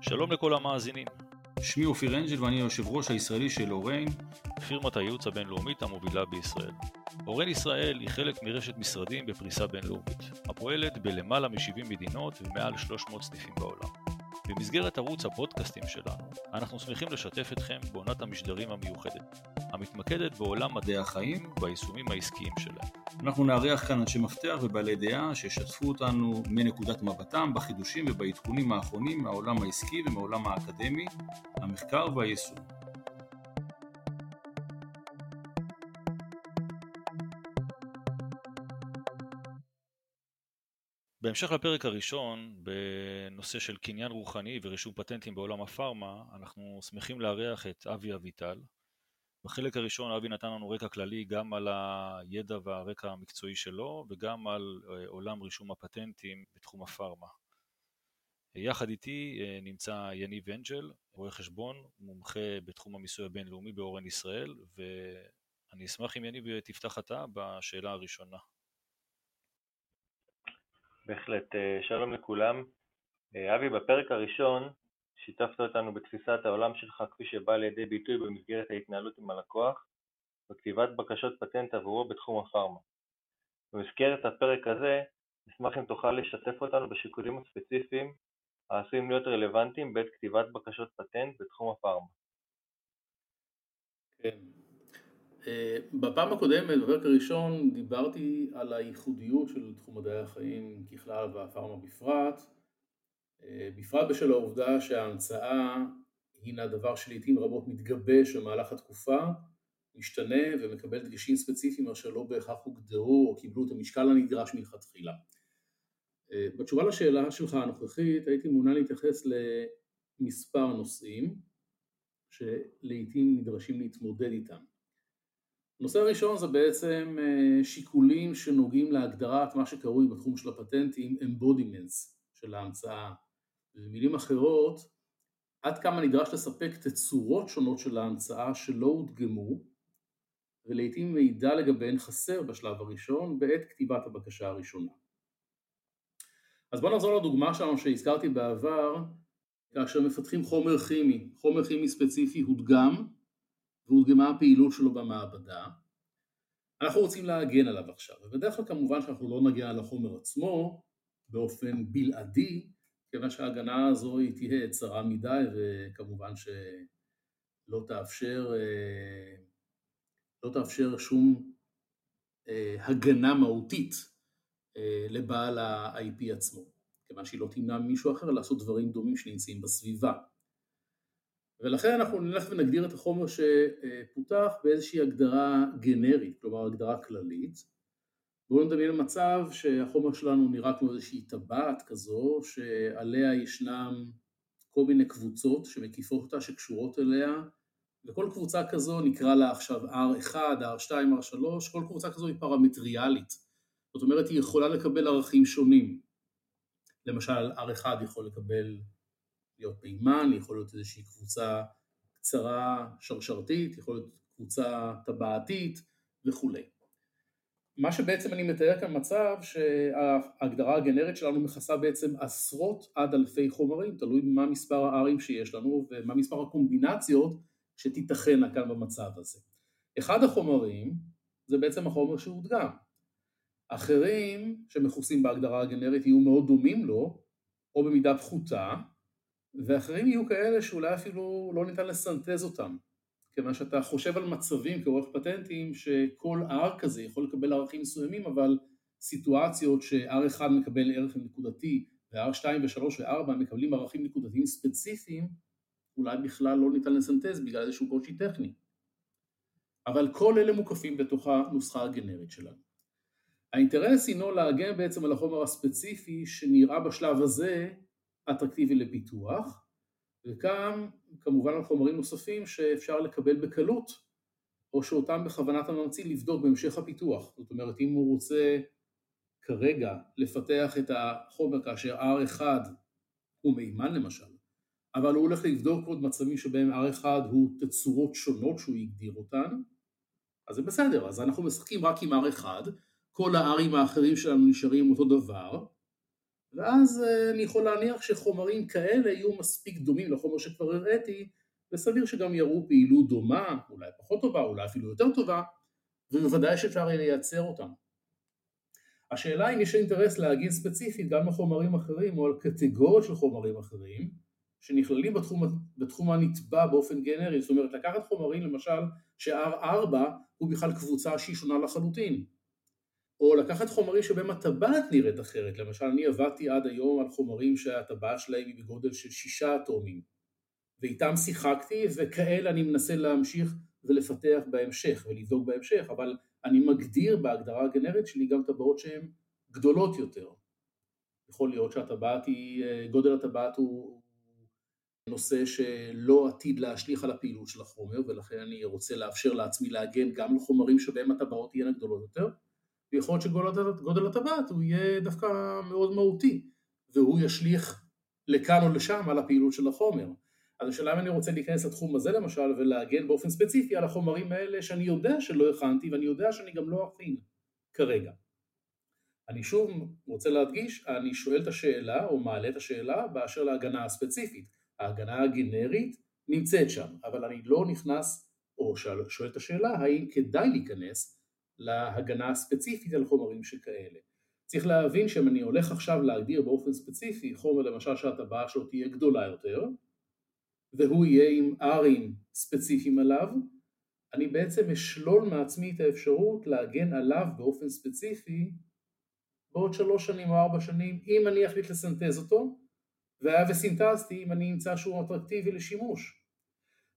שלום לכל המאזינים. שמי אופיר אנג'ל ואני היושב ראש הישראלי של אוריין, פירמת הייעוץ הבינלאומית המובילה בישראל. אוריין ישראל היא חלק מרשת משרדים בפריסה בינלאומית, הפועלת בלמעלה מ-70 מדינות ומעל 300 סניפים בעולם. במסגרת ערוץ הפודקאסטים שלנו, אנחנו שמחים לשתף אתכם בעונת המשדרים המיוחדת, המתמקדת בעולם מדעי החיים והיישומים העסקיים שלהם. אנחנו נארח כאן אנשי מפתח ובעלי דעה שישתפו אותנו מנקודת מבטם בחידושים ובעדכונים האחרונים מהעולם העסקי ומהעולם האקדמי, המחקר והיישום. בהמשך לפרק הראשון, בנושא של קניין רוחני ורישום פטנטים בעולם הפארמה, אנחנו שמחים לארח את אבי אביטל. בחלק הראשון אבי נתן לנו רקע כללי גם על הידע והרקע המקצועי שלו וגם על אה, עולם רישום הפטנטים בתחום הפארמה. יחד איתי אה, נמצא יניב אנג'ל, רואה חשבון, מומחה בתחום המיסוי הבינלאומי באורן ישראל, ואני אשמח אם יניב תפתח אתה בשאלה הראשונה. בהחלט, אה, שלום לכולם. אבי, בפרק הראשון שיתפת אותנו בתפיסת העולם שלך כפי שבא לידי ביטוי במסגרת ההתנהלות עם הלקוח וכתיבת בקשות פטנט עבורו בתחום הפארמה. במסגרת הפרק הזה, נשמח אם תוכל לשתף אותנו בשיקולים הספציפיים העשויים להיות רלוונטיים בעת כתיבת בקשות פטנט בתחום הפארמה. כן, אה, בפעם הקודמת, בפרק הראשון, דיברתי על הייחודיות של תחום מדעי החיים ככלל והפארמה בפרט, בפרט בשל העובדה שההמצאה הינה דבר שלעיתים רבות מתגבש במהלך התקופה, משתנה ומקבל דגשים ספציפיים אשר לא בהכרח הוגדרו או קיבלו את המשקל הנדרש מלכתחילה. אה, בתשובה לשאלה שלך הנוכחית הייתי מעוניין להתייחס למספר נושאים שלעיתים נדרשים להתמודד איתם. הנושא הראשון זה בעצם אה, שיקולים שנוגעים להגדרת מה שקרוי בתחום של הפטנטים embodiments של ההמצאה. במילים אחרות, עד כמה נדרש לספק תצורות שונות של ההמצאה שלא הודגמו ולעיתים מידע לגביהן חסר בשלב הראשון בעת כתיבת הבקשה הראשונה. אז בואו נחזור לדוגמה שלנו שהזכרתי בעבר, כאשר מפתחים חומר כימי, חומר כימי ספציפי הודגם והודגמה הפעילות שלו במעבדה, אנחנו רוצים להגן עליו עכשיו, ובדרך כלל כמובן שאנחנו לא נגיע לחומר עצמו באופן בלעדי, כיוון שההגנה הזו היא תהיה צרה מדי וכמובן שלא תאפשר, אה, לא תאפשר שום אה, הגנה מהותית אה, לבעל ה-IP עצמו, כיוון שהיא לא תמנע ממישהו אחר לעשות דברים דומים שנמצאים בסביבה. ולכן אנחנו נלך ונגדיר את החומר שפותח באיזושהי הגדרה גנרית, כלומר הגדרה כללית. בואו נדמיין מצב שהחומר שלנו נראה כמו איזושהי טבעת כזו, שעליה ישנם כל מיני קבוצות שמקיפות אותה, שקשורות אליה, וכל קבוצה כזו נקרא לה עכשיו R1, R2, R3, כל קבוצה כזו היא פרמטריאלית. זאת אומרת היא יכולה לקבל ערכים שונים. למשל R1 יכול לקבל להיות מימן, יכול להיות איזושהי קבוצה קצרה שרשרתית, יכול להיות קבוצה טבעתית וכולי. מה שבעצם אני מתאר כאן מצב שההגדרה הגנרית שלנו מכסה בעצם עשרות עד אלפי חומרים, תלוי מה מספר ה-R'ים שיש לנו ומה מספר הקומבינציות שתיתכנה כאן במצב הזה. אחד החומרים זה בעצם החומר שהודגם. אחרים שמכוסים בהגדרה הגנרית יהיו מאוד דומים לו, או במידה פחותה, ואחרים יהיו כאלה שאולי אפילו לא ניתן לסנטז אותם, כיוון שאתה חושב על מצבים כעורך פטנטים שכל R כזה יכול לקבל ערכים מסוימים, אבל סיטואציות ש-R1 מקבל ערך נקודתי ו-R2 ו-3 ו-4 מקבלים ערכים נקודתיים ספציפיים, אולי בכלל לא ניתן לסנטז בגלל איזשהו קושי טכני. אבל כל אלה מוקפים בתוך הנוסחה הגנרית שלנו. האינטרס הינו להגן בעצם על החומר הספציפי שנראה בשלב הזה אטרקטיבי לפיתוח, וגם כמובן על חומרים נוספים שאפשר לקבל בקלות, או שאותם בכוונת הממציא לבדוק בהמשך הפיתוח. זאת אומרת, אם הוא רוצה כרגע לפתח את החומר כאשר R1 הוא מימן למשל, אבל הוא הולך לבדוק עוד מצבים שבהם R1 הוא תצורות שונות שהוא הגדיר אותן, אז זה בסדר, אז אנחנו משחקים רק עם R1, כל ה-R'ים האחרים שלנו נשארים אותו דבר, ואז אה, אני יכול להניח שחומרים כאלה יהיו מספיק דומים לחומר שכבר הראיתי, וסביר שגם יראו פעילות דומה, אולי פחות טובה, אולי אפילו יותר טובה, ובוודאי שאפשר יהיה לייצר אותם. השאלה אם יש אינטרס להגיד ספציפית גם לחומרים אחרים או על קטגוריות של חומרים אחרים שנכללים בתחום, בתחום הנתבע באופן גנרי, זאת אומרת לקחת חומרים למשל ש-R4 הוא בכלל קבוצה שהיא שונה לחלוטין, או לקחת חומרים שבהם הטבעת נראית אחרת, למשל אני עבדתי עד היום על חומרים שהטבעת שלהם היא בגודל של שישה אטומים, ואיתם שיחקתי וכאלה אני מנסה להמשיך ולפתח בהמשך ולבדוק בהמשך, אבל אני מגדיר בהגדרה הגנרית שלי גם טבעות שהן גדולות יותר. יכול להיות שהטבעת היא, גודל הטבעת הוא נושא שלא עתיד להשליך על הפעילות של החומר ולכן אני רוצה לאפשר לעצמי להגן גם לחומרים שבהם הטבעות תהיינה גדולות יותר ויכול להיות שגודל הטבעת הוא יהיה דווקא מאוד מהותי והוא ישליך לכאן או לשם על הפעילות של החומר. אז השאלה אם אני רוצה להיכנס לתחום הזה למשל ולהגן באופן ספציפי על החומרים האלה שאני יודע שלא הכנתי ואני יודע שאני גם לא אכין כרגע. אני שוב רוצה להדגיש, אני שואל את השאלה או מעלה את השאלה באשר להגנה הספציפית. ההגנה הגנרית נמצאת שם, אבל אני לא נכנס או שואל את השאלה האם כדאי להיכנס להגנה הספציפית על חומרים שכאלה. צריך להבין שאם אני הולך עכשיו להגדיר באופן ספציפי חומר למשל שהטבעה שלו תהיה גדולה יותר, והוא יהיה עם R'ים ספציפיים עליו, אני בעצם אשלול מעצמי את האפשרות להגן עליו באופן ספציפי בעוד שלוש שנים או ארבע שנים, אם אני אחליט לסנטז אותו, והיה וסינטזתי אם אני אמצא שהוא אטרקטיבי לשימוש.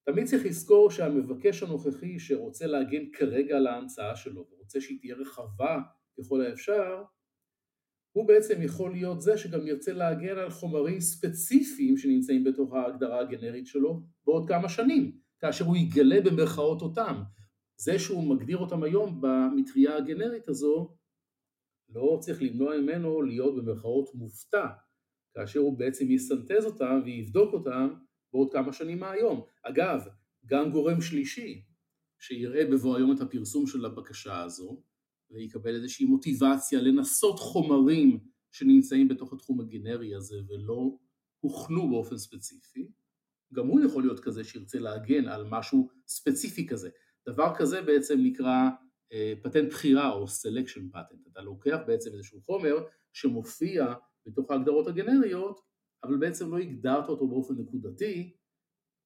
תמיד צריך לזכור שהמבקש הנוכחי שרוצה להגן כרגע על ההמצאה שלו ורוצה שהיא תהיה רחבה ככל האפשר, הוא בעצם יכול להיות זה שגם ירצה להגן על חומרים ספציפיים שנמצאים בתוך ההגדרה הגנרית שלו בעוד כמה שנים, כאשר הוא יגלה במרכאות אותם. זה שהוא מגדיר אותם היום במטריה הגנרית הזו, לא צריך למנוע ממנו להיות במרכאות מופתע, כאשר הוא בעצם יסנטז אותם ויבדוק אותם בעוד כמה שנים מהיום. אגב, גם גורם שלישי שיראה בבוא היום את הפרסום של הבקשה הזו, ויקבל איזושהי מוטיבציה לנסות חומרים שנמצאים בתוך התחום הגנרי הזה ולא הוכנו באופן ספציפי, גם הוא יכול להיות כזה שירצה להגן על משהו ספציפי כזה. דבר כזה בעצם נקרא אה, פטנט בחירה או selection patent. אתה לוקח בעצם איזשהו חומר שמופיע בתוך ההגדרות הגנריות, אבל בעצם לא הגדרת אותו באופן נקודתי,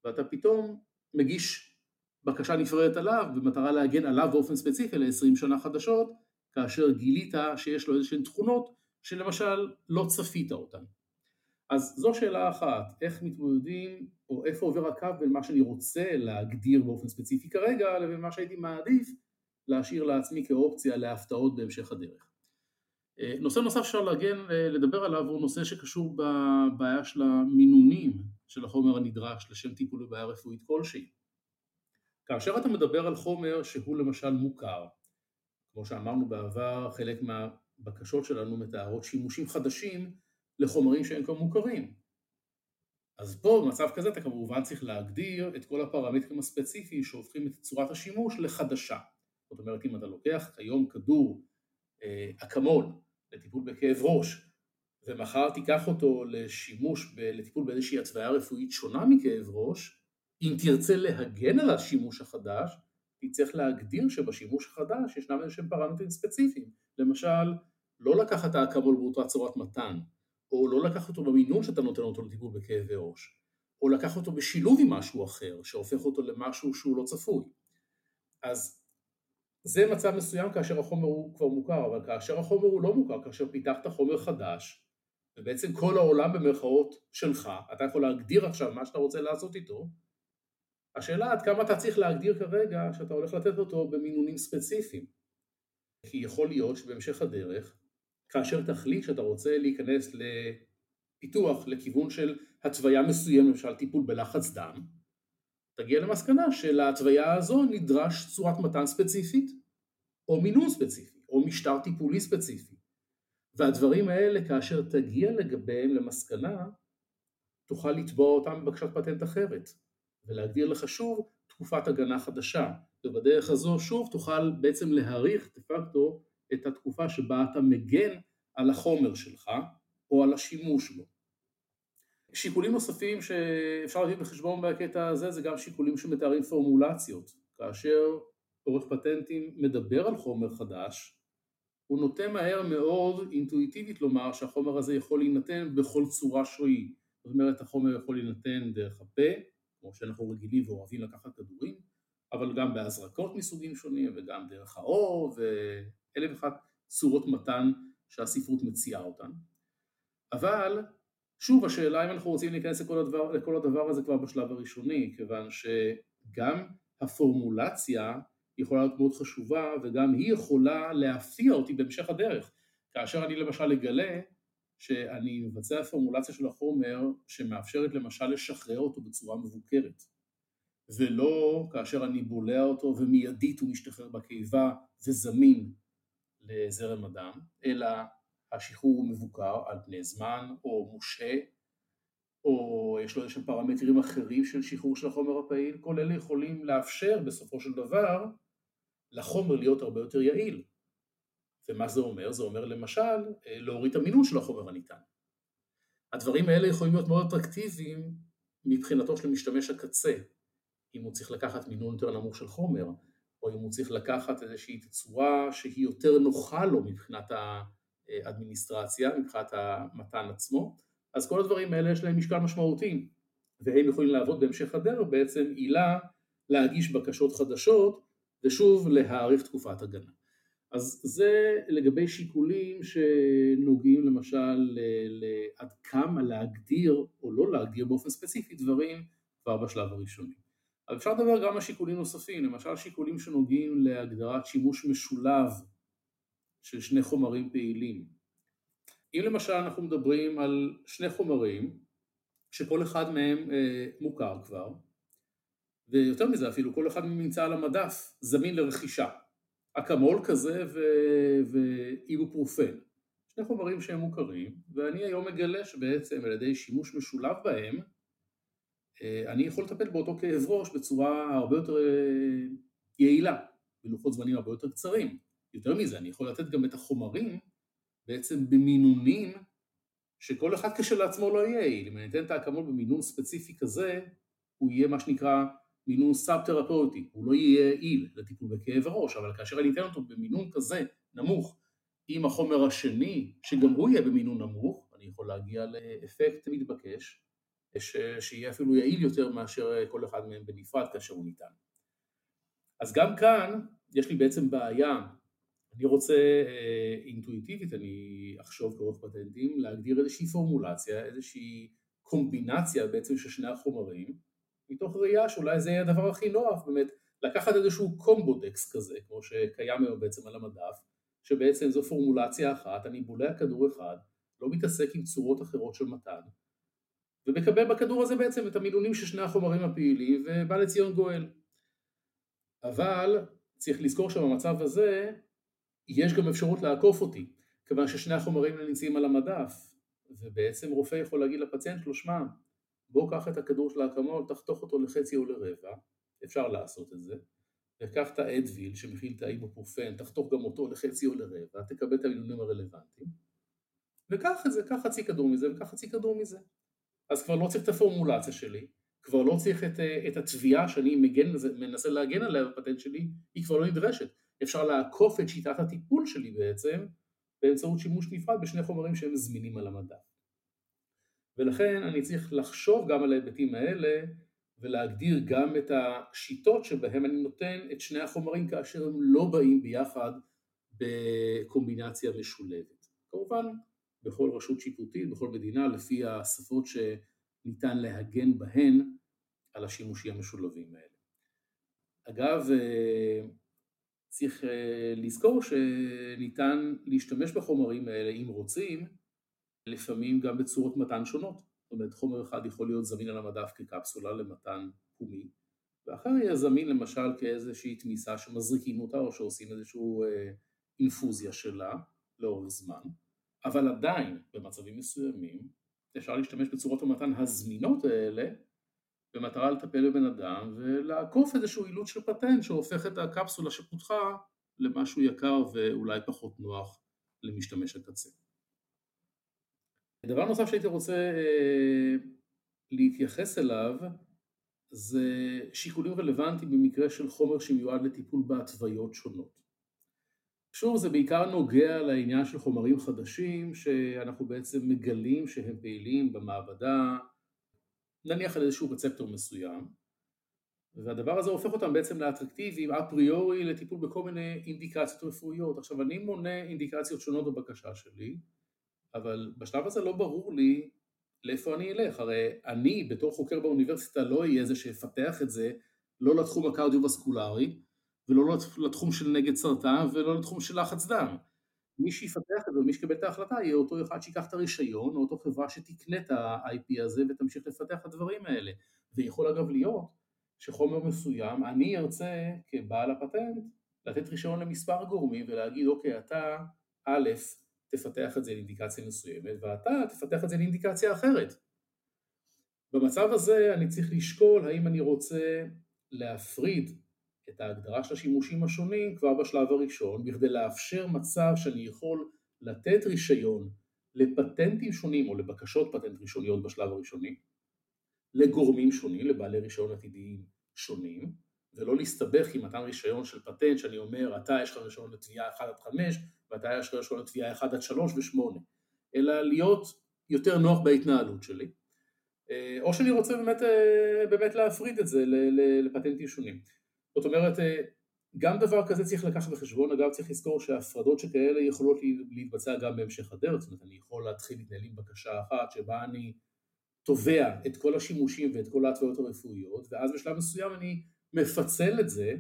ואתה פתאום מגיש בקשה נפרדת עליו במטרה להגן עליו באופן ספציפי ל-20 שנה חדשות, כאשר גילית שיש לו איזשהן תכונות שלמשל לא צפית אותן. אז זו שאלה אחת, איך מתמודדים או איפה עובר הקו בין מה שאני רוצה להגדיר באופן ספציפי כרגע לבין מה שהייתי מעדיף להשאיר לעצמי כאופציה להפתעות בהמשך הדרך. אה, נושא נוסף שאפשר להגן, אה, לדבר עליו הוא נושא שקשור בבעיה של המינונים של החומר הנדרש לשם טיפול בבעיה רפואית כלשהי. כאשר אתה מדבר על חומר שהוא למשל מוכר, כמו שאמרנו בעבר, חלק מהבקשות שלנו מתארות שימושים חדשים לחומרים שהם כבר מוכרים. אז פה במצב כזה אתה כמובן צריך להגדיר את כל הפרמטרים הספציפיים שהופכים את צורת השימוש לחדשה. זאת אומרת אם אתה לוקח היום כדור אה, אקמול לטיפול בכאב ראש ומחר תיקח אותו לשימוש, ב, לטיפול באיזושהי התוויה רפואית שונה מכאב ראש, אם תרצה להגן על השימוש החדש, תצטרך להגדיר שבשימוש החדש ישנם איזשהם פרמטרים ספציפיים. למשל, לא לקחת את האקמול באותה צורת מתן, או לא לקחת אותו במינון שאתה נותן אותו לטיפול בכאבי ראש, או לקחת אותו בשילוב עם משהו אחר, שהופך אותו למשהו שהוא לא צפוי. אז זה מצב מסוים כאשר החומר הוא כבר מוכר, אבל כאשר החומר הוא לא מוכר, כאשר פיתחת חומר חדש, ובעצם כל העולם במרכאות שלך, אתה יכול להגדיר עכשיו מה שאתה רוצה לעשות איתו, השאלה עד כמה אתה צריך להגדיר כרגע שאתה הולך לתת אותו במינונים ספציפיים. כי יכול להיות שבהמשך הדרך, כאשר תחליט שאתה רוצה להיכנס לפיתוח לכיוון של התוויה מסוימת, למשל טיפול בלחץ דם, תגיע למסקנה שלהתוויה הזו נדרש צורת מתן ספציפית, או מינון ספציפי, או משטר טיפולי ספציפי. והדברים האלה, כאשר תגיע לגביהם למסקנה, תוכל לתבוע אותם בבקשת פטנט אחרת. ולהגדיר לך שוב תקופת הגנה חדשה, ובדרך הזו שוב תוכל בעצם להאריך דה פקטו את התקופה שבה אתה מגן על החומר שלך, או על השימוש בו. שיקולים נוספים שאפשר להביא בחשבון בקטע הזה זה גם שיקולים שמתארים פורמולציות. כאשר עורך פטנטים מדבר על חומר חדש, הוא נוטה מהר מאוד אינטואיטיבית לומר שהחומר הזה יכול להינתן בכל צורה שהיא. זאת אומרת החומר יכול להינתן דרך הפה, כמו שאנחנו רגילים ואוהבים לקחת כדורים, אבל גם בהזרקות מסוגים שונים וגם דרך האור ואלף ואחת צורות מתן שהספרות מציעה אותן. אבל שוב השאלה אם אנחנו רוצים להיכנס לכל הדבר, לכל הדבר הזה כבר בשלב הראשוני, כיוון שגם הפורמולציה יכולה להיות מאוד חשובה וגם היא יכולה להפתיע אותי בהמשך הדרך. כאשר אני למשל אגלה שאני מבצע פורמולציה של החומר שמאפשרת למשל לשחרר אותו בצורה מבוקרת ולא כאשר אני בולע אותו ומיידית הוא משתחרר בקיבה וזמין לזרם הדם, אלא השחרור הוא מבוקר על פני זמן או מושהה או יש לו איזשהם פרמטרים אחרים של שחרור של החומר הפעיל, כל אלה יכולים לאפשר בסופו של דבר לחומר להיות הרבה יותר יעיל. ומה זה אומר? זה אומר למשל להוריד את המינון של החומר הניתן. הדברים האלה יכולים להיות מאוד אטרקטיביים מבחינתו של משתמש הקצה, אם הוא צריך לקחת מינון יותר נמוך של חומר, או אם הוא צריך לקחת איזושהי תצורה שהיא יותר נוחה לו מבחינת האדמיניסטרציה, מבחינת המתן עצמו, אז כל הדברים האלה יש להם משקל משמעותי, והם יכולים לעבוד בהמשך הדרך בעצם עילה להגיש בקשות חדשות ושוב להאריך תקופת הגנה. אז זה לגבי שיקולים שנוגעים למשל לעד כמה להגדיר או לא להגדיר באופן ספציפי דברים כבר בשלב הראשוני. אבל אפשר לדבר גם על שיקולים נוספים, למשל שיקולים שנוגעים להגדרת שימוש משולב של שני חומרים פעילים. אם למשל אנחנו מדברים על שני חומרים שכל אחד מהם אה, מוכר כבר, ויותר מזה אפילו כל אחד מהם נמצא על המדף, זמין לרכישה, אקמול כזה ואיבופרופן, שני חומרים שהם מוכרים, ואני היום מגלה שבעצם על ידי שימוש משולב בהם אה, אני יכול לטפל באותו כאב ראש בצורה הרבה יותר אה, יעילה, בלוחות זמנים הרבה יותר קצרים. יותר מזה, אני יכול לתת גם את החומרים בעצם במינונים שכל אחד כשלעצמו לא יהיה. אם אני אתן את האקמול במינון ספציפי כזה, הוא יהיה מה שנקרא מינון סאב-תרפוטי, הוא לא יהיה יעיל לטיפול בכאב הראש, אבל כאשר אני אתן אותו במינון כזה נמוך עם החומר השני, שגם הוא יהיה במינון נמוך, אני יכול להגיע לאפקט מתבקש ש... שיהיה אפילו יעיל יותר מאשר כל אחד מהם בנפרד כאשר הוא ניתן. אז גם כאן יש לי בעצם בעיה, אני רוצה אה, אינטואיטיבית, אני אחשוב כאורך פטנטים, להגדיר איזושהי פורמולציה, איזושהי קומבינציה בעצם של שני החומרים, מתוך ראייה שאולי זה יהיה הדבר הכי נוח, באמת לקחת איזשהו קומבודקס כזה, כמו שקיים היום בעצם על המדף, שבעצם זו פורמולציה אחת, אני בולע כדור אחד, לא מתעסק עם צורות אחרות של מתן, ומקבל בכדור הזה בעצם את המילונים של שני החומרים הפעילים ובא לציון גואל. אבל צריך לזכור שבמצב הזה יש גם אפשרות לעקוף אותי, כיוון ששני החומרים נמצאים על המדף, ובעצם רופא יכול להגיד לפציינט שלו, שמע, בוא קח את הכדור של האקמול, תחתוך אותו לחצי או לרבע, אפשר לעשות את זה, וקח את האדוויל שמכיל את האיבופרופן, תחתוך גם אותו לחצי או לרבע, תקבל את המילונים הרלוונטיים, וקח את זה, קח חצי כדור מזה וקח חצי כדור מזה. אז כבר לא צריך את הפורמולציה שלי, כבר לא צריך את, אה, את התביעה שאני מגן, מנסה להגן עליה בפטנט שלי, היא כבר לא נדרשת. אפשר לעקוף את שיטת הטיפול שלי בעצם באמצעות שימוש נפרד בשני חומרים שהם זמינים על המדע. ולכן אני צריך לחשוב גם על ההיבטים האלה ולהגדיר גם את השיטות שבהם אני נותן את שני החומרים כאשר הם לא באים ביחד בקומבינציה משולבת. כמובן בכל רשות שיפוטית, בכל מדינה, לפי השפות שניתן להגן בהן על השימושים המשולבים האלה. אגב, אה, צריך אה, לזכור שניתן להשתמש בחומרים האלה, אם רוצים, לפעמים גם בצורות מתן שונות. זאת אומרת, חומר אחד יכול להיות זמין על המדף כקפסולה למתן פומי, ואחר יהיה זמין למשל כאיזושהי תמיסה שמזריקים אותה או שעושים איזושהי אה, אינפוזיה שלה לאורך זמן. אבל עדיין במצבים מסוימים אפשר להשתמש בצורות המתן הזמינות האלה במטרה לטפל בבן אדם ולעקוף איזשהו אילוץ של פטנט שהופך את הקפסולה שפותחה למשהו יקר ואולי פחות נוח למשתמש הקצה. דבר נוסף שהייתי רוצה אה, להתייחס אליו זה שיקולים רלוונטיים במקרה של חומר שמיועד לטיפול בהתוויות שונות. שוב זה בעיקר נוגע לעניין של חומרים חדשים שאנחנו בעצם מגלים שהם פעילים במעבדה נניח על איזשהו רצפטור מסוים והדבר הזה הופך אותם בעצם לאטרקטיביים אפריורי לטיפול בכל מיני אינדיקציות רפואיות. עכשיו אני מונה אינדיקציות שונות בבקשה שלי אבל בשלב הזה לא ברור לי לאיפה אני אלך, הרי אני בתור חוקר באוניברסיטה לא אהיה זה שיפתח את זה לא לתחום הקרדיו-וסקולרי ולא לתחום של נגד סרטן ולא לתחום של לחץ דם. מי שיפתח את זה ומי שיקבל את ההחלטה יהיה אותו אחד שיקח את הרישיון או אותו חברה שתקנה את ה-IP הזה ותמשיך לפתח את הדברים האלה. ויכול אגב להיות שחומר מסוים אני ארצה כבעל הפטנט לתת רישיון למספר גורמים ולהגיד אוקיי אתה א' תפתח את זה לאינדיקציה מסוימת ואתה תפתח את זה לאינדיקציה אחרת. במצב הזה אני צריך לשקול האם אני רוצה להפריד את ההגדרה של השימושים השונים כבר בשלב הראשון בכדי לאפשר מצב שאני יכול לתת רישיון לפטנטים שונים או לבקשות פטנט ראשוניות בשלב הראשוני, לגורמים שונים, לבעלי רישיון עתידיים שונים, ולא להסתבך עם מתן רישיון של פטנט שאני אומר אתה יש לך רישיון לתביעה 1 עד 5 ואתה יש לך רישיון לתביעה 1 עד 3 ו-8 אלא להיות יותר נוח בהתנהלות שלי אה, או שאני רוצה באמת, אה, באמת להפריד את זה לפטנטים שונים זאת אומרת אה, גם דבר כזה צריך לקחת בחשבון, אגב צריך לזכור שהפרדות שכאלה יכולות להתבצע גם בהמשך הדרך, זאת אומרת אני יכול להתחיל להתנהל עם בקשה אחת שבה אני תובע את כל השימושים ואת כל ההתוויות הרפואיות ואז בשלב מסוים אני מפצל את זה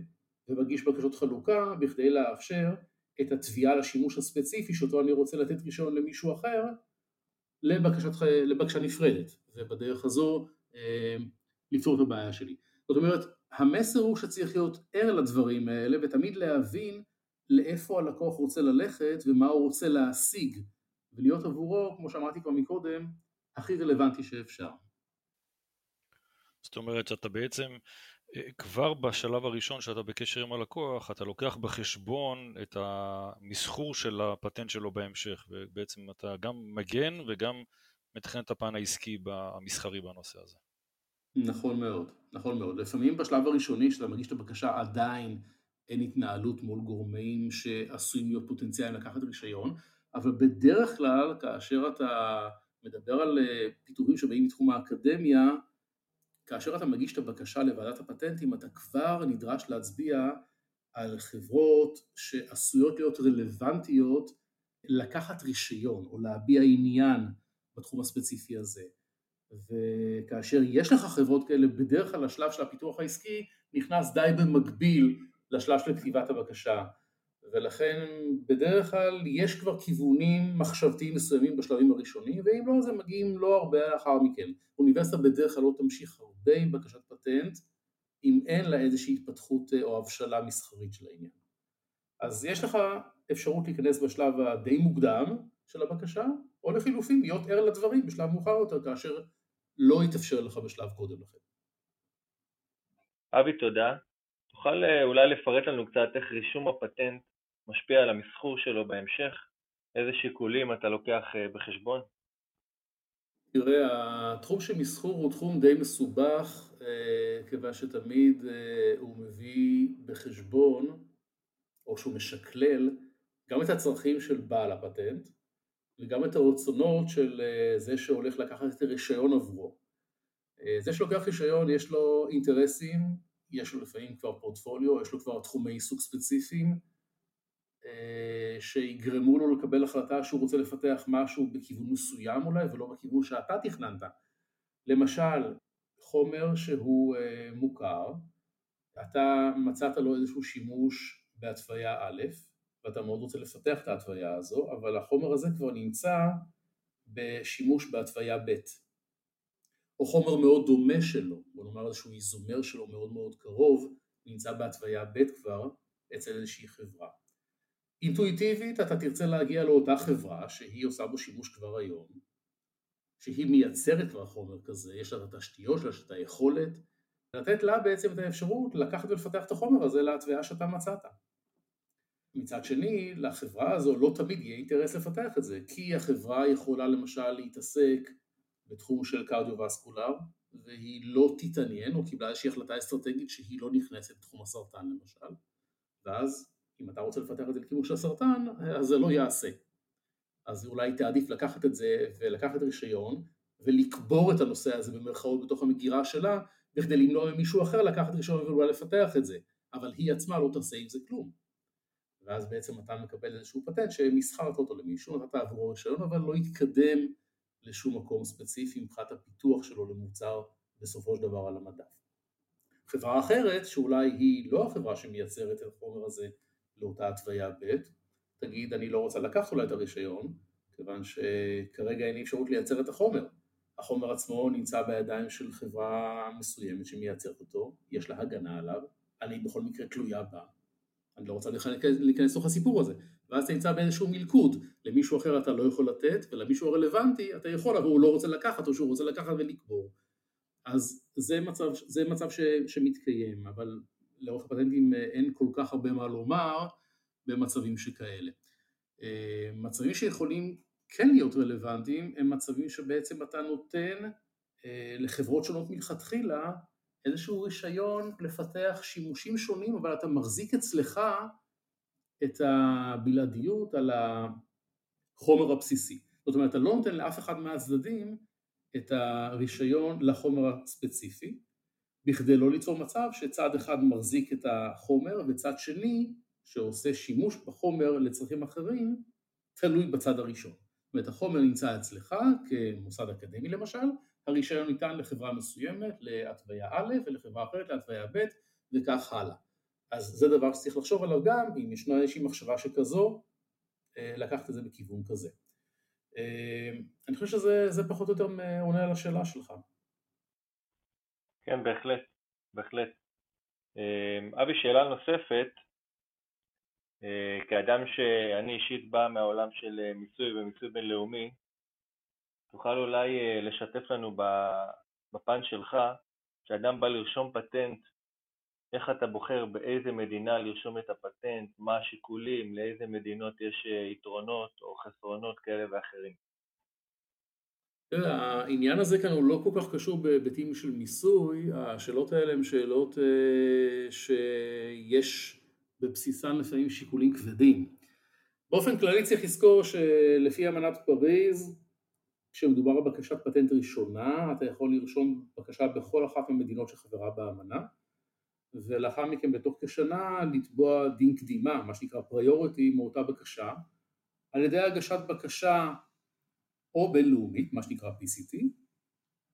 ומגיש בקשות חלוקה בכדי לאפשר את התביעה לשימוש הספציפי שאותו אני רוצה לתת רישיון למישהו אחר לבקשת, לבקשה נפרדת. ובדרך הזו אה, לפתור את הבעיה שלי. זאת אומרת המסר הוא שצריך להיות ער לדברים האלה ותמיד להבין לאיפה הלקוח רוצה ללכת ומה הוא רוצה להשיג ולהיות עבורו, כמו שאמרתי כבר מקודם, הכי רלוונטי שאפשר. זאת אומרת שאתה בעצם כבר בשלב הראשון שאתה בקשר עם הלקוח, אתה לוקח בחשבון את המסחור של הפטנט שלו בהמשך, ובעצם אתה גם מגן וגם מתכנן את הפן העסקי המסחרי בנושא הזה. נכון מאוד, נכון מאוד. לפעמים בשלב הראשוני שאתה מגיש את הבקשה עדיין אין התנהלות מול גורמים שעשויים להיות פוטנציאליים לקחת רישיון, אבל בדרך כלל כאשר אתה מדבר על אה, פיתוחים שבאים מתחום האקדמיה, כאשר אתה מגיש את הבקשה לוועדת הפטנטים אתה כבר נדרש להצביע על חברות שעשויות להיות רלוונטיות לקחת רישיון או להביע עניין בתחום הספציפי הזה. וכאשר יש לך חברות כאלה, בדרך כלל השלב של הפיתוח העסקי נכנס די במקביל לשלב של כתיבת הבקשה. ולכן בדרך כלל יש כבר כיוונים מחשבתיים מסוימים בשלבים הראשונים, ואם לא אז הם מגיעים לא הרבה לאחר מכן. אוניברסיטה בדרך כלל לא תמשיך הרבה עם בקשת פטנט, אם אין לה איזושהי התפתחות אה, או הבשלה מסחרית של העניין. אז יש לך אפשרות להיכנס בשלב הדי מוקדם של הבקשה, או לחילופין להיות ער לדברים בשלב מאוחר יותר, כאשר לא יתאפשר לך בשלב קודם לכן. אבי, תודה. תוכל אה, אולי לפרט לנו קצת איך רישום הפטנט משפיע על המסחור שלו בהמשך? איזה שיקולים אתה לוקח אה, בחשבון? תראה, התחום של מסחור הוא תחום די מסובך, אה, כיוון שתמיד הוא מביא בחשבון, או שהוא משקלל, גם את הצרכים של בעל הפטנט, וגם את הרצונות של זה שהולך לקחת את הרישיון עבורו. זה שלוקח רישיון יש לו אינטרסים, יש לו לפעמים כבר פורטפוליו, יש לו כבר תחומי עיסוק ספציפיים, אה, שיגרמו לו לקבל החלטה שהוא רוצה לפתח משהו בכיוון מסוים אולי ולא בכיוון שאתה תכננת. למשל, חומר שהוא אה, מוכר, אתה מצאת לו איזשהו שימוש בהתוויה א', ואתה מאוד רוצה לפתח את ההתוויה הזו, אבל החומר הזה כבר נמצא בשימוש בהתוויה ב', או חומר מאוד דומה שלו, בוא נאמר איזשהו איזומר שלו מאוד מאוד קרוב, נמצא בהתוויה ב' כבר אצל איזושהי חברה. אינטואיטיבית אתה תרצה להגיע לאותה חברה שהיא עושה בו שימוש כבר היום, שהיא מייצרת כבר חומר כזה, יש לה את התשתיות שלה, יש את היכולת, לתת לה בעצם את האפשרות לקחת ולפתח את החומר הזה להתוויה שאתה מצאת. מצד שני, לחברה הזו לא תמיד יהיה אינטרס לפתח את זה, כי החברה יכולה למשל להתעסק בתחום של קרדיו-וסקולר, והיא לא תתעניין, או קיבלה איזושהי החלטה אסטרטגית שהיא לא נכנסת לתחום הסרטן למשל, ואז אם אתה רוצה לפתח את זה לכיוון של הסרטן, אז זה לא יעשה. אז אולי תעדיף לקחת את זה ולקחת רישיון ולקבור את הנושא הזה במרכאות בתוך המגירה שלה, בכדי למנוע ממישהו אחר לקחת רישיון ואולי לפתח את זה, אבל היא עצמה לא תעשה עם זה כלום. ואז בעצם אתה מקבל איזשהו פטנט שמסחרת אותו למישהו, נתת עבורו רישיון אבל לא יתקדם לשום מקום ספציפי מבחינת הפיתוח שלו למוצר בסופו של דבר על המדף. חברה אחרת, שאולי היא לא החברה שמייצרת את החומר הזה לאותה התוויה ב', תגיד אני לא רוצה לקחת אולי את הרישיון, כיוון שכרגע אין לי אפשרות לייצר את החומר. החומר עצמו נמצא בידיים של חברה מסוימת שמייצרת אותו, יש לה הגנה עליו, אני בכל מקרה תלויה בה, אני לא רוצה להיכנס לתוך הסיפור הזה, ואז אתה נמצא באיזשהו מלכוד, למישהו אחר אתה לא יכול לתת, ולמישהו הרלוונטי אתה יכול, אבל הוא לא רוצה לקחת, או שהוא רוצה לקחת ולקבור. אז זה מצב, זה מצב ש, שמתקיים, אבל לאורך הפטנטים אין כל כך הרבה מה לומר במצבים שכאלה. אה, מצבים שיכולים כן להיות רלוונטיים הם מצבים שבעצם אתה נותן אה, לחברות שונות מלכתחילה איזשהו רישיון לפתח שימושים שונים, אבל אתה מחזיק אצלך את הבלעדיות על החומר הבסיסי. זאת אומרת, אתה לא נותן לאף אחד מהצדדים את הרישיון לחומר הספציפי, בכדי לא ליצור מצב שצד אחד מחזיק את החומר וצד שני שעושה שימוש בחומר לצרכים אחרים תלוי בצד הראשון. זאת אומרת החומר נמצא אצלך כמוסד אקדמי למשל, הרישיון ניתן לחברה מסוימת להתוויה א' ולחברה אחרת להתוויה ב' וכך הלאה. אז זה דבר שצריך לחשוב עליו גם אם ישנה איזושהי מחשבה שכזו, אה, לקחת את זה בכיוון כזה. אה, אני חושב שזה פחות או יותר עונה על השאלה שלך. כן, בהחלט, בהחלט. אה, אבי, שאלה נוספת, כאדם שאני אישית בא מהעולם של מיסוי ומיסוי בינלאומי, תוכל אולי לשתף לנו בפן שלך, כשאדם בא לרשום פטנט איך אתה בוחר באיזה מדינה לרשום את הפטנט, מה השיקולים, לאיזה מדינות יש אה, יתרונות או חסרונות כאלה ואחרים. העניין הזה כאן הוא לא כל כך קשור בהיבטים של מיסוי, השאלות האלה הן שאלות אה, שיש בבסיסן לפעמים שיקולים כבדים. באופן כללי צריך לזכור שלפי אמנת פריז, כשמדובר על בקשת פטנט ראשונה, אתה יכול לרשום בקשה בכל אחת מהמדינות שחברה באמנה, ולאחר מכן בתוך כשנה לתבוע דין קדימה, מה שנקרא פריוריטי מאותה בקשה, על ידי הגשת בקשה או בינלאומית, מה שנקרא PCT,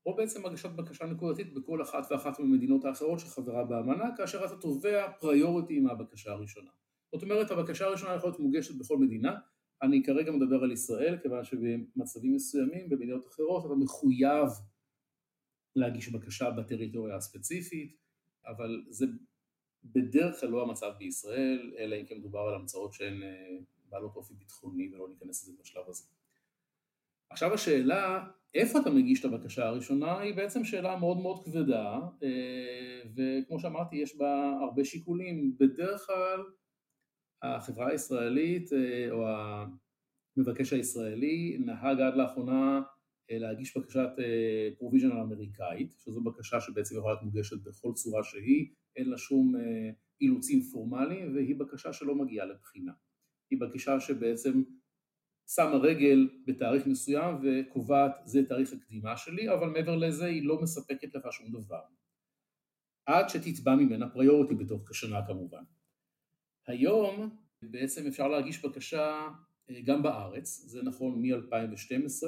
או בעצם הגשת בקשה נקודתית בכל אחת ואחת מהמדינות האחרות שחברה באמנה, כאשר אתה תובע פריוריטי מהבקשה הראשונה. זאת אומרת, הבקשה הראשונה יכולה להיות מוגשת בכל מדינה, אני כרגע מדבר על ישראל, כיוון שבמצבים מסוימים, במדינות אחרות, אתה מחויב להגיש בקשה בטריטוריה הספציפית, אבל זה בדרך כלל לא המצב בישראל, אלא אם כן מדובר על המצאות שהן אה, בעלות אופי ביטחוני ולא ניכנס לזה בשלב הזה. עכשיו השאלה, איפה אתה מגיש את הבקשה הראשונה, היא בעצם שאלה מאוד מאוד כבדה, אה, וכמו שאמרתי, יש בה הרבה שיקולים. בדרך כלל החברה הישראלית אה, או המבקש הישראלי נהג עד לאחרונה אה, להגיש בקשת פרוביז'נל אה, אמריקאית, שזו בקשה שבעצם יכולה להיות מוגשת בכל צורה שהיא, אין לה שום אילוצים פורמליים והיא בקשה שלא מגיעה לבחינה. היא בקשה שבעצם שמה רגל בתאריך מסוים וקובעת זה תאריך הקדימה שלי, אבל מעבר לזה היא לא מספקת לך שום דבר. עד שתתבע ממנה פריוריטי בתוך כשנה כמובן. היום בעצם אפשר להגיש בקשה גם בארץ, זה נכון מ-2012,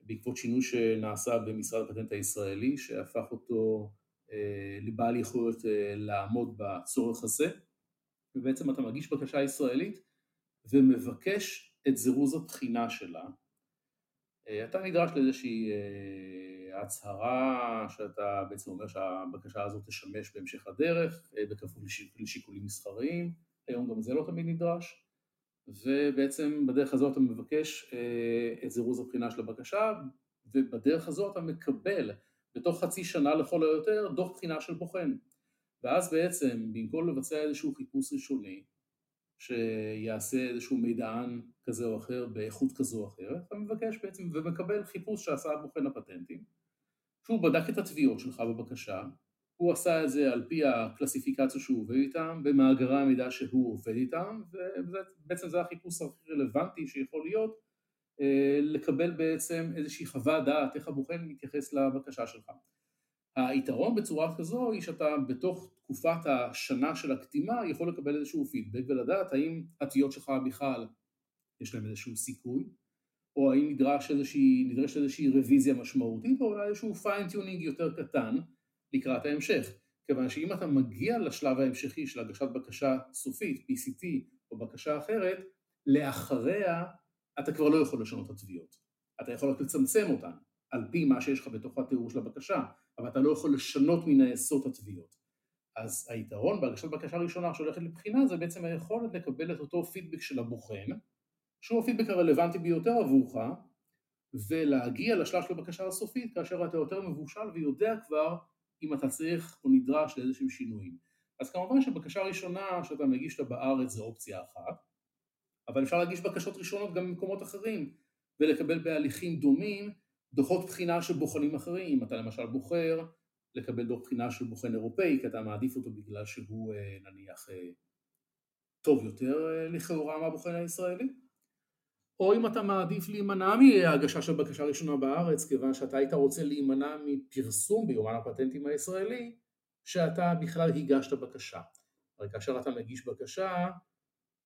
בעקבות שינוי שנעשה במשרד הפטנט הישראלי, שהפך אותו אה, לבעל יכולת אה, לעמוד בצורך הזה, ובעצם אתה מגיש בקשה ישראלית ומבקש את זירוז הבחינה שלה. אה, אתה נדרש לאיזושהי הצהרה שאתה בעצם אומר שהבקשה הזאת תשמש בהמשך הדרך, בכפוף לשיקולים מסחריים, היום גם זה לא תמיד נדרש. ובעצם בדרך הזו אתה מבקש אה, את זירוז הבחינה של הבקשה, ובדרך הזו אתה מקבל בתוך חצי שנה לכל היותר דוח בחינה של בוחן. ואז בעצם במקום לבצע איזשהו חיפוש ראשוני, שיעשה איזשהו מידען כזה או אחר באיכות כזו או אחרת, אתה מבקש בעצם ומקבל חיפוש שעשה בוחן הפטנטים, שהוא בדק את התביעות שלך בבקשה, הוא עשה את זה על פי הקלסיפיקציה שהוא עובד איתם, במאגרי המידע שהוא עובד איתם, ובעצם זה החיפוש הכי רלוונטי שיכול להיות, אה, לקבל בעצם איזושהי חוות דעת איך הבוחן מתייחס לבקשה שלך. היתרון בצורה כזו היא שאתה בתוך תקופת השנה של הקטימה יכול לקבל איזשהו פידבק ולדעת האם התביעות שלך בכלל יש להם איזשהו סיכוי, או האם נדרש איזושהי, נדרש איזושהי רוויזיה משמעותית, או אולי איזשהו fine tuning יותר קטן לקראת ההמשך. כיוון שאם אתה מגיע לשלב ההמשכי של הגשת בקשה סופית, PCT או בקשה אחרת, לאחריה אתה כבר לא יכול לשנות את התביעות. אתה יכול רק לצמצם אותן, על פי מה שיש לך בתוך התיאור של הבקשה, אבל אתה לא יכול לשנות מן היסוד התביעות. אז היתרון בהגשת בקשה ראשונה שהולכת לבחינה זה בעצם היכולת לקבל את אותו פידבק של הבוחן, שהוא הפידבק הרלוונטי ביותר עבורך, ולהגיע לשלב של הבקשה הסופית כאשר אתה יותר מבושל ויודע כבר אם אתה צריך או נדרש לאיזשהם שינויים. אז כמובן שבקשה ראשונה שאתה מגיש אותה בארץ זה אופציה אחת, אבל אפשר להגיש בקשות ראשונות גם במקומות אחרים ולקבל בהליכים דומים דוחות בחינה של בוחנים אחרים, אם אתה למשל בוחר לקבל דוח בחינה של בוחן אירופאי כי אתה מעדיף אותו בגלל שהוא אה, נניח אה, טוב יותר אה, לכאורה מהבוחן הישראלי או אם אתה מעדיף להימנע מהגשה של בקשה ראשונה בארץ כיוון שאתה היית רוצה להימנע מפרסום ביומן הפטנטים הישראלי שאתה בכלל הגשת בקשה. הרי כאשר אתה מגיש בקשה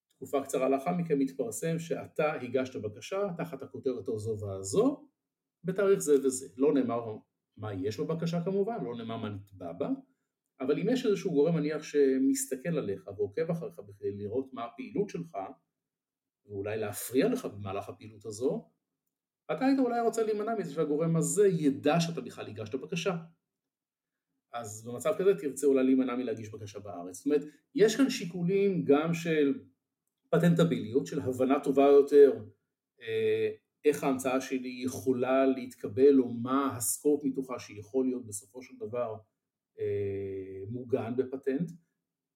תקופה קצרה לאחר מכן מתפרסם שאתה הגשת בקשה תחת הכותרת הזו והזו בתאריך זה וזה. לא נאמר מה יש בבקשה כמובן, לא נאמר מה נתבע בה, אבל אם יש איזשהו גורם מניח שמסתכל עליך ועוקב אחריך בכדי לראות מה הפעילות שלך ואולי להפריע לך במהלך הפעילות הזו, אתה היית אולי רוצה להימנע מזה שהגורם הזה ידע שאתה בכלל הגשת בקשה. אז במצב כזה תרצה אולי להימנע מלהגיש בקשה בארץ. זאת אומרת, יש כאן שיקולים גם של פטנטביליות, של הבנה טובה יותר אה, איך ההמצאה שלי יכולה להתקבל או מה הסקופ מתוכה שיכול להיות בסופו של דבר אה, מוגן בפטנט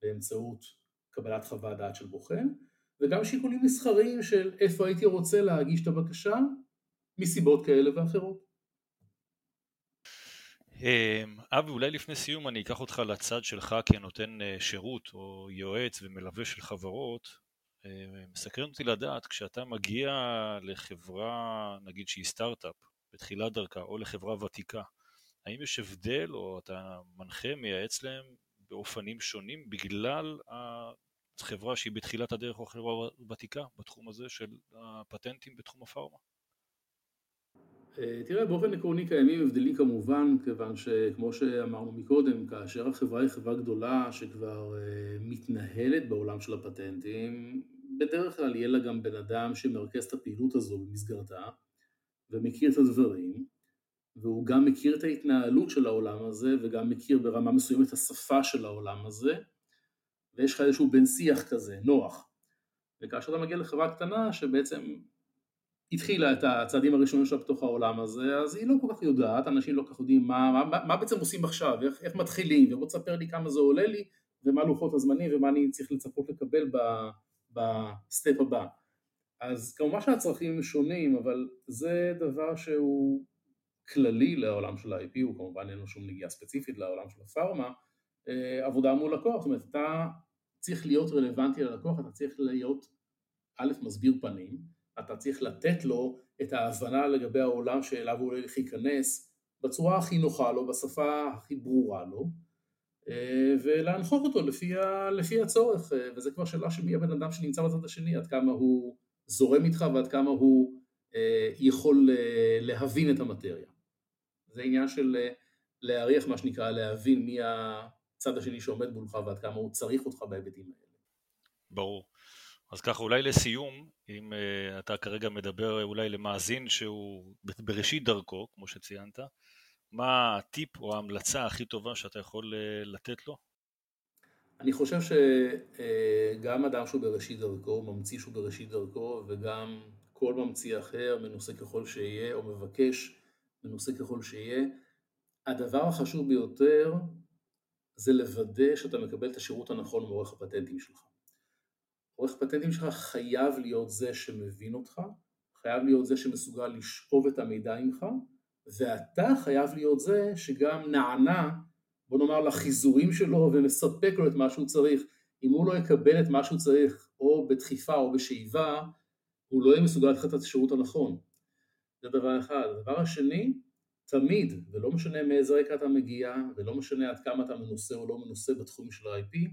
באמצעות קבלת חוות דעת של בוחן וגם שיקולים מסחריים של איפה הייתי רוצה להגיש את הבקשה מסיבות כאלה ואחרות. אמ, אבי, אולי לפני סיום אני אקח אותך לצד שלך כנותן אה, שירות או יועץ ומלווה של חברות. אה, מסקרן אותי לדעת, כשאתה מגיע לחברה, נגיד שהיא סטארט-אפ, בתחילת דרכה, או לחברה ותיקה, האם יש הבדל, או אתה מנחה, מייעץ להם באופנים שונים, בגלל חברה שהיא בתחילת הדרך או חברה ותיקה בתחום הזה של הפטנטים בתחום הפארמה? אה, תראה, באופן עקרוני קיימים הבדלים כמובן, כיוון שכמו שאמרנו מקודם, כאשר החברה היא חברה גדולה שכבר אה, מתנהלת בעולם של הפטנטים, בדרך כלל יהיה לה גם בן אדם שמרכז את הפעילות הזו במסגרתה ומכיר את הדברים, והוא גם מכיר את ההתנהלות של העולם הזה וגם מכיר ברמה מסוימת את השפה של העולם הזה, ויש לך איזשהו בן שיח כזה, נוח. וכאשר אתה מגיע לחברה קטנה שבעצם התחילה את הצעדים הראשונים שלה בתוך העולם הזה, אז היא לא כל כך יודעת, אנשים לא כל כך יודעים מה, מה, מה בעצם עושים עכשיו, איך, איך מתחילים, ובוא תספר לי כמה זה עולה לי, ומה לוחות הזמנים, ומה אני צריך לצפות לקבל ב step הבא. אז כמובן שהצרכים שונים, אבל זה דבר שהוא כללי לעולם של ה-IP, הוא כמובן אין לו שום נגיעה ספציפית לעולם של הפארמה, אה, עבודה מול לקוח, זאת אומרת אתה צריך להיות רלוונטי ללקוח, אתה צריך להיות א', מסביר פנים, אתה צריך לתת לו את ההבנה לגבי העולם שאליו הוא הולך להיכנס בצורה הכי נוחה לו, בשפה הכי ברורה לו, אה, ולהנחות אותו לפי, ה, לפי הצורך, אה, וזה כבר שאלה של מי הבן אדם שנמצא בצד השני, עד כמה הוא זורם איתך ועד כמה הוא אה, יכול להבין את המטריה. זה עניין של להעריך מה שנקרא, להבין מי הצד השני שעומד מולך ועד כמה הוא צריך אותך בהיבטים האלה. ברור. אז ככה אולי לסיום, אם uh, אתה כרגע מדבר אולי למאזין שהוא בראשית דרכו, כמו שציינת, מה הטיפ או ההמלצה הכי טובה שאתה יכול uh, לתת לו? אני חושב שגם uh, אדם שהוא בראשית דרכו, ממציא שהוא בראשית דרכו, וגם כל ממציא אחר, מנוסה ככל שיהיה, או מבקש מנוסה ככל שיהיה, הדבר החשוב ביותר זה לוודא שאתה מקבל את השירות הנכון מעורך הפטנטים שלך. עורך פטנטים שלך חייב להיות זה שמבין אותך, חייב להיות זה שמסוגל לשאוב את המידע ממך, ואתה חייב להיות זה שגם נענה, בוא נאמר, לחיזורים שלו ומספק לו את מה שהוא צריך. אם הוא לא יקבל את מה שהוא צריך, או בדחיפה או בשאיבה, הוא לא יהיה מסוגל לתת את השירות הנכון. זה דבר אחד. הדבר השני, תמיד, ולא משנה מאיזה רקע אתה מגיע, ולא משנה עד כמה אתה מנוסה או לא מנוסה בתחום של ה-IP,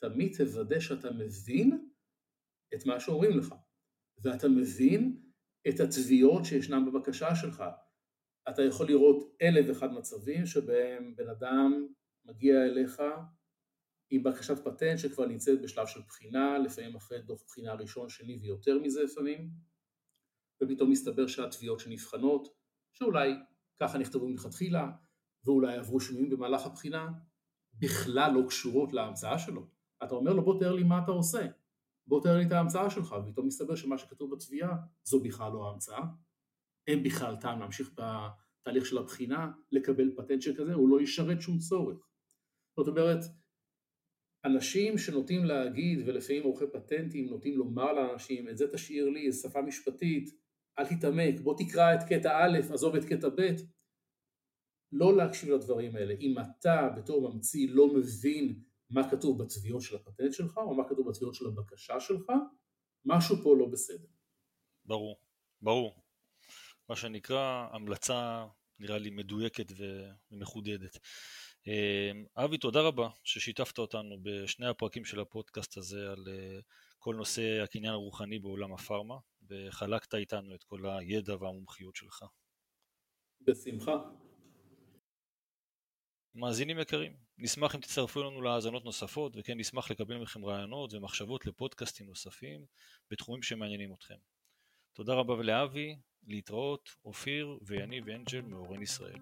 תמיד תוודא שאתה מבין את מה שאומרים לך, ואתה מבין את התביעות שישנן בבקשה שלך. אתה יכול לראות אלף ואחד מצבים שבהם בן אדם מגיע אליך עם בקשת פטנט שכבר נמצאת בשלב של בחינה, לפעמים אחרי דוח בחינה ראשון, שני ויותר מזה לפעמים, ופתאום מסתבר שהתביעות שנבחנות, שאולי ככה נכתבו מלכתחילה, ואולי עברו שינויים במהלך הבחינה, בכלל לא קשורות להמצאה שלו. אתה אומר לו בוא תאר לי מה אתה עושה, בוא תאר לי את ההמצאה שלך, ופתאום מסתבר שמה שכתוב בתביעה זו בכלל לא ההמצאה, אין בכלל טעם להמשיך בתהליך של הבחינה, לקבל פטנט שכזה, הוא לא ישרת שום צורך. זאת אומרת, אנשים שנוטים להגיד, ולפעמים עורכי פטנטים נוטים לומר לאנשים, את זה תשאיר לי, זו שפה משפטית, אל תתעמק, בוא תקרא את קטע א', עזוב את קטע ב', לא להקשיב לדברים האלה. אם אתה בתור ממציא לא מבין מה כתוב בתביעות של הפטנט שלך, או מה כתוב בתביעות של הבקשה שלך, משהו פה לא בסדר. ברור, ברור. מה שנקרא המלצה נראה לי מדויקת ומחודדת. אמ, אבי, תודה רבה ששיתפת אותנו בשני הפרקים של הפודקאסט הזה על אה, כל נושא הקניין הרוחני בעולם הפארמה, וחלקת איתנו את כל הידע והמומחיות שלך. בשמחה. מאזינים יקרים, נשמח אם תצטרפו לנו להאזנות נוספות, וכן נשמח לקבל מכם רעיונות ומחשבות לפודקאסטים נוספים בתחומים שמעניינים אתכם. תודה רבה ולאבי, להתראות, אופיר ויניב אנג'ל מאורן ישראל.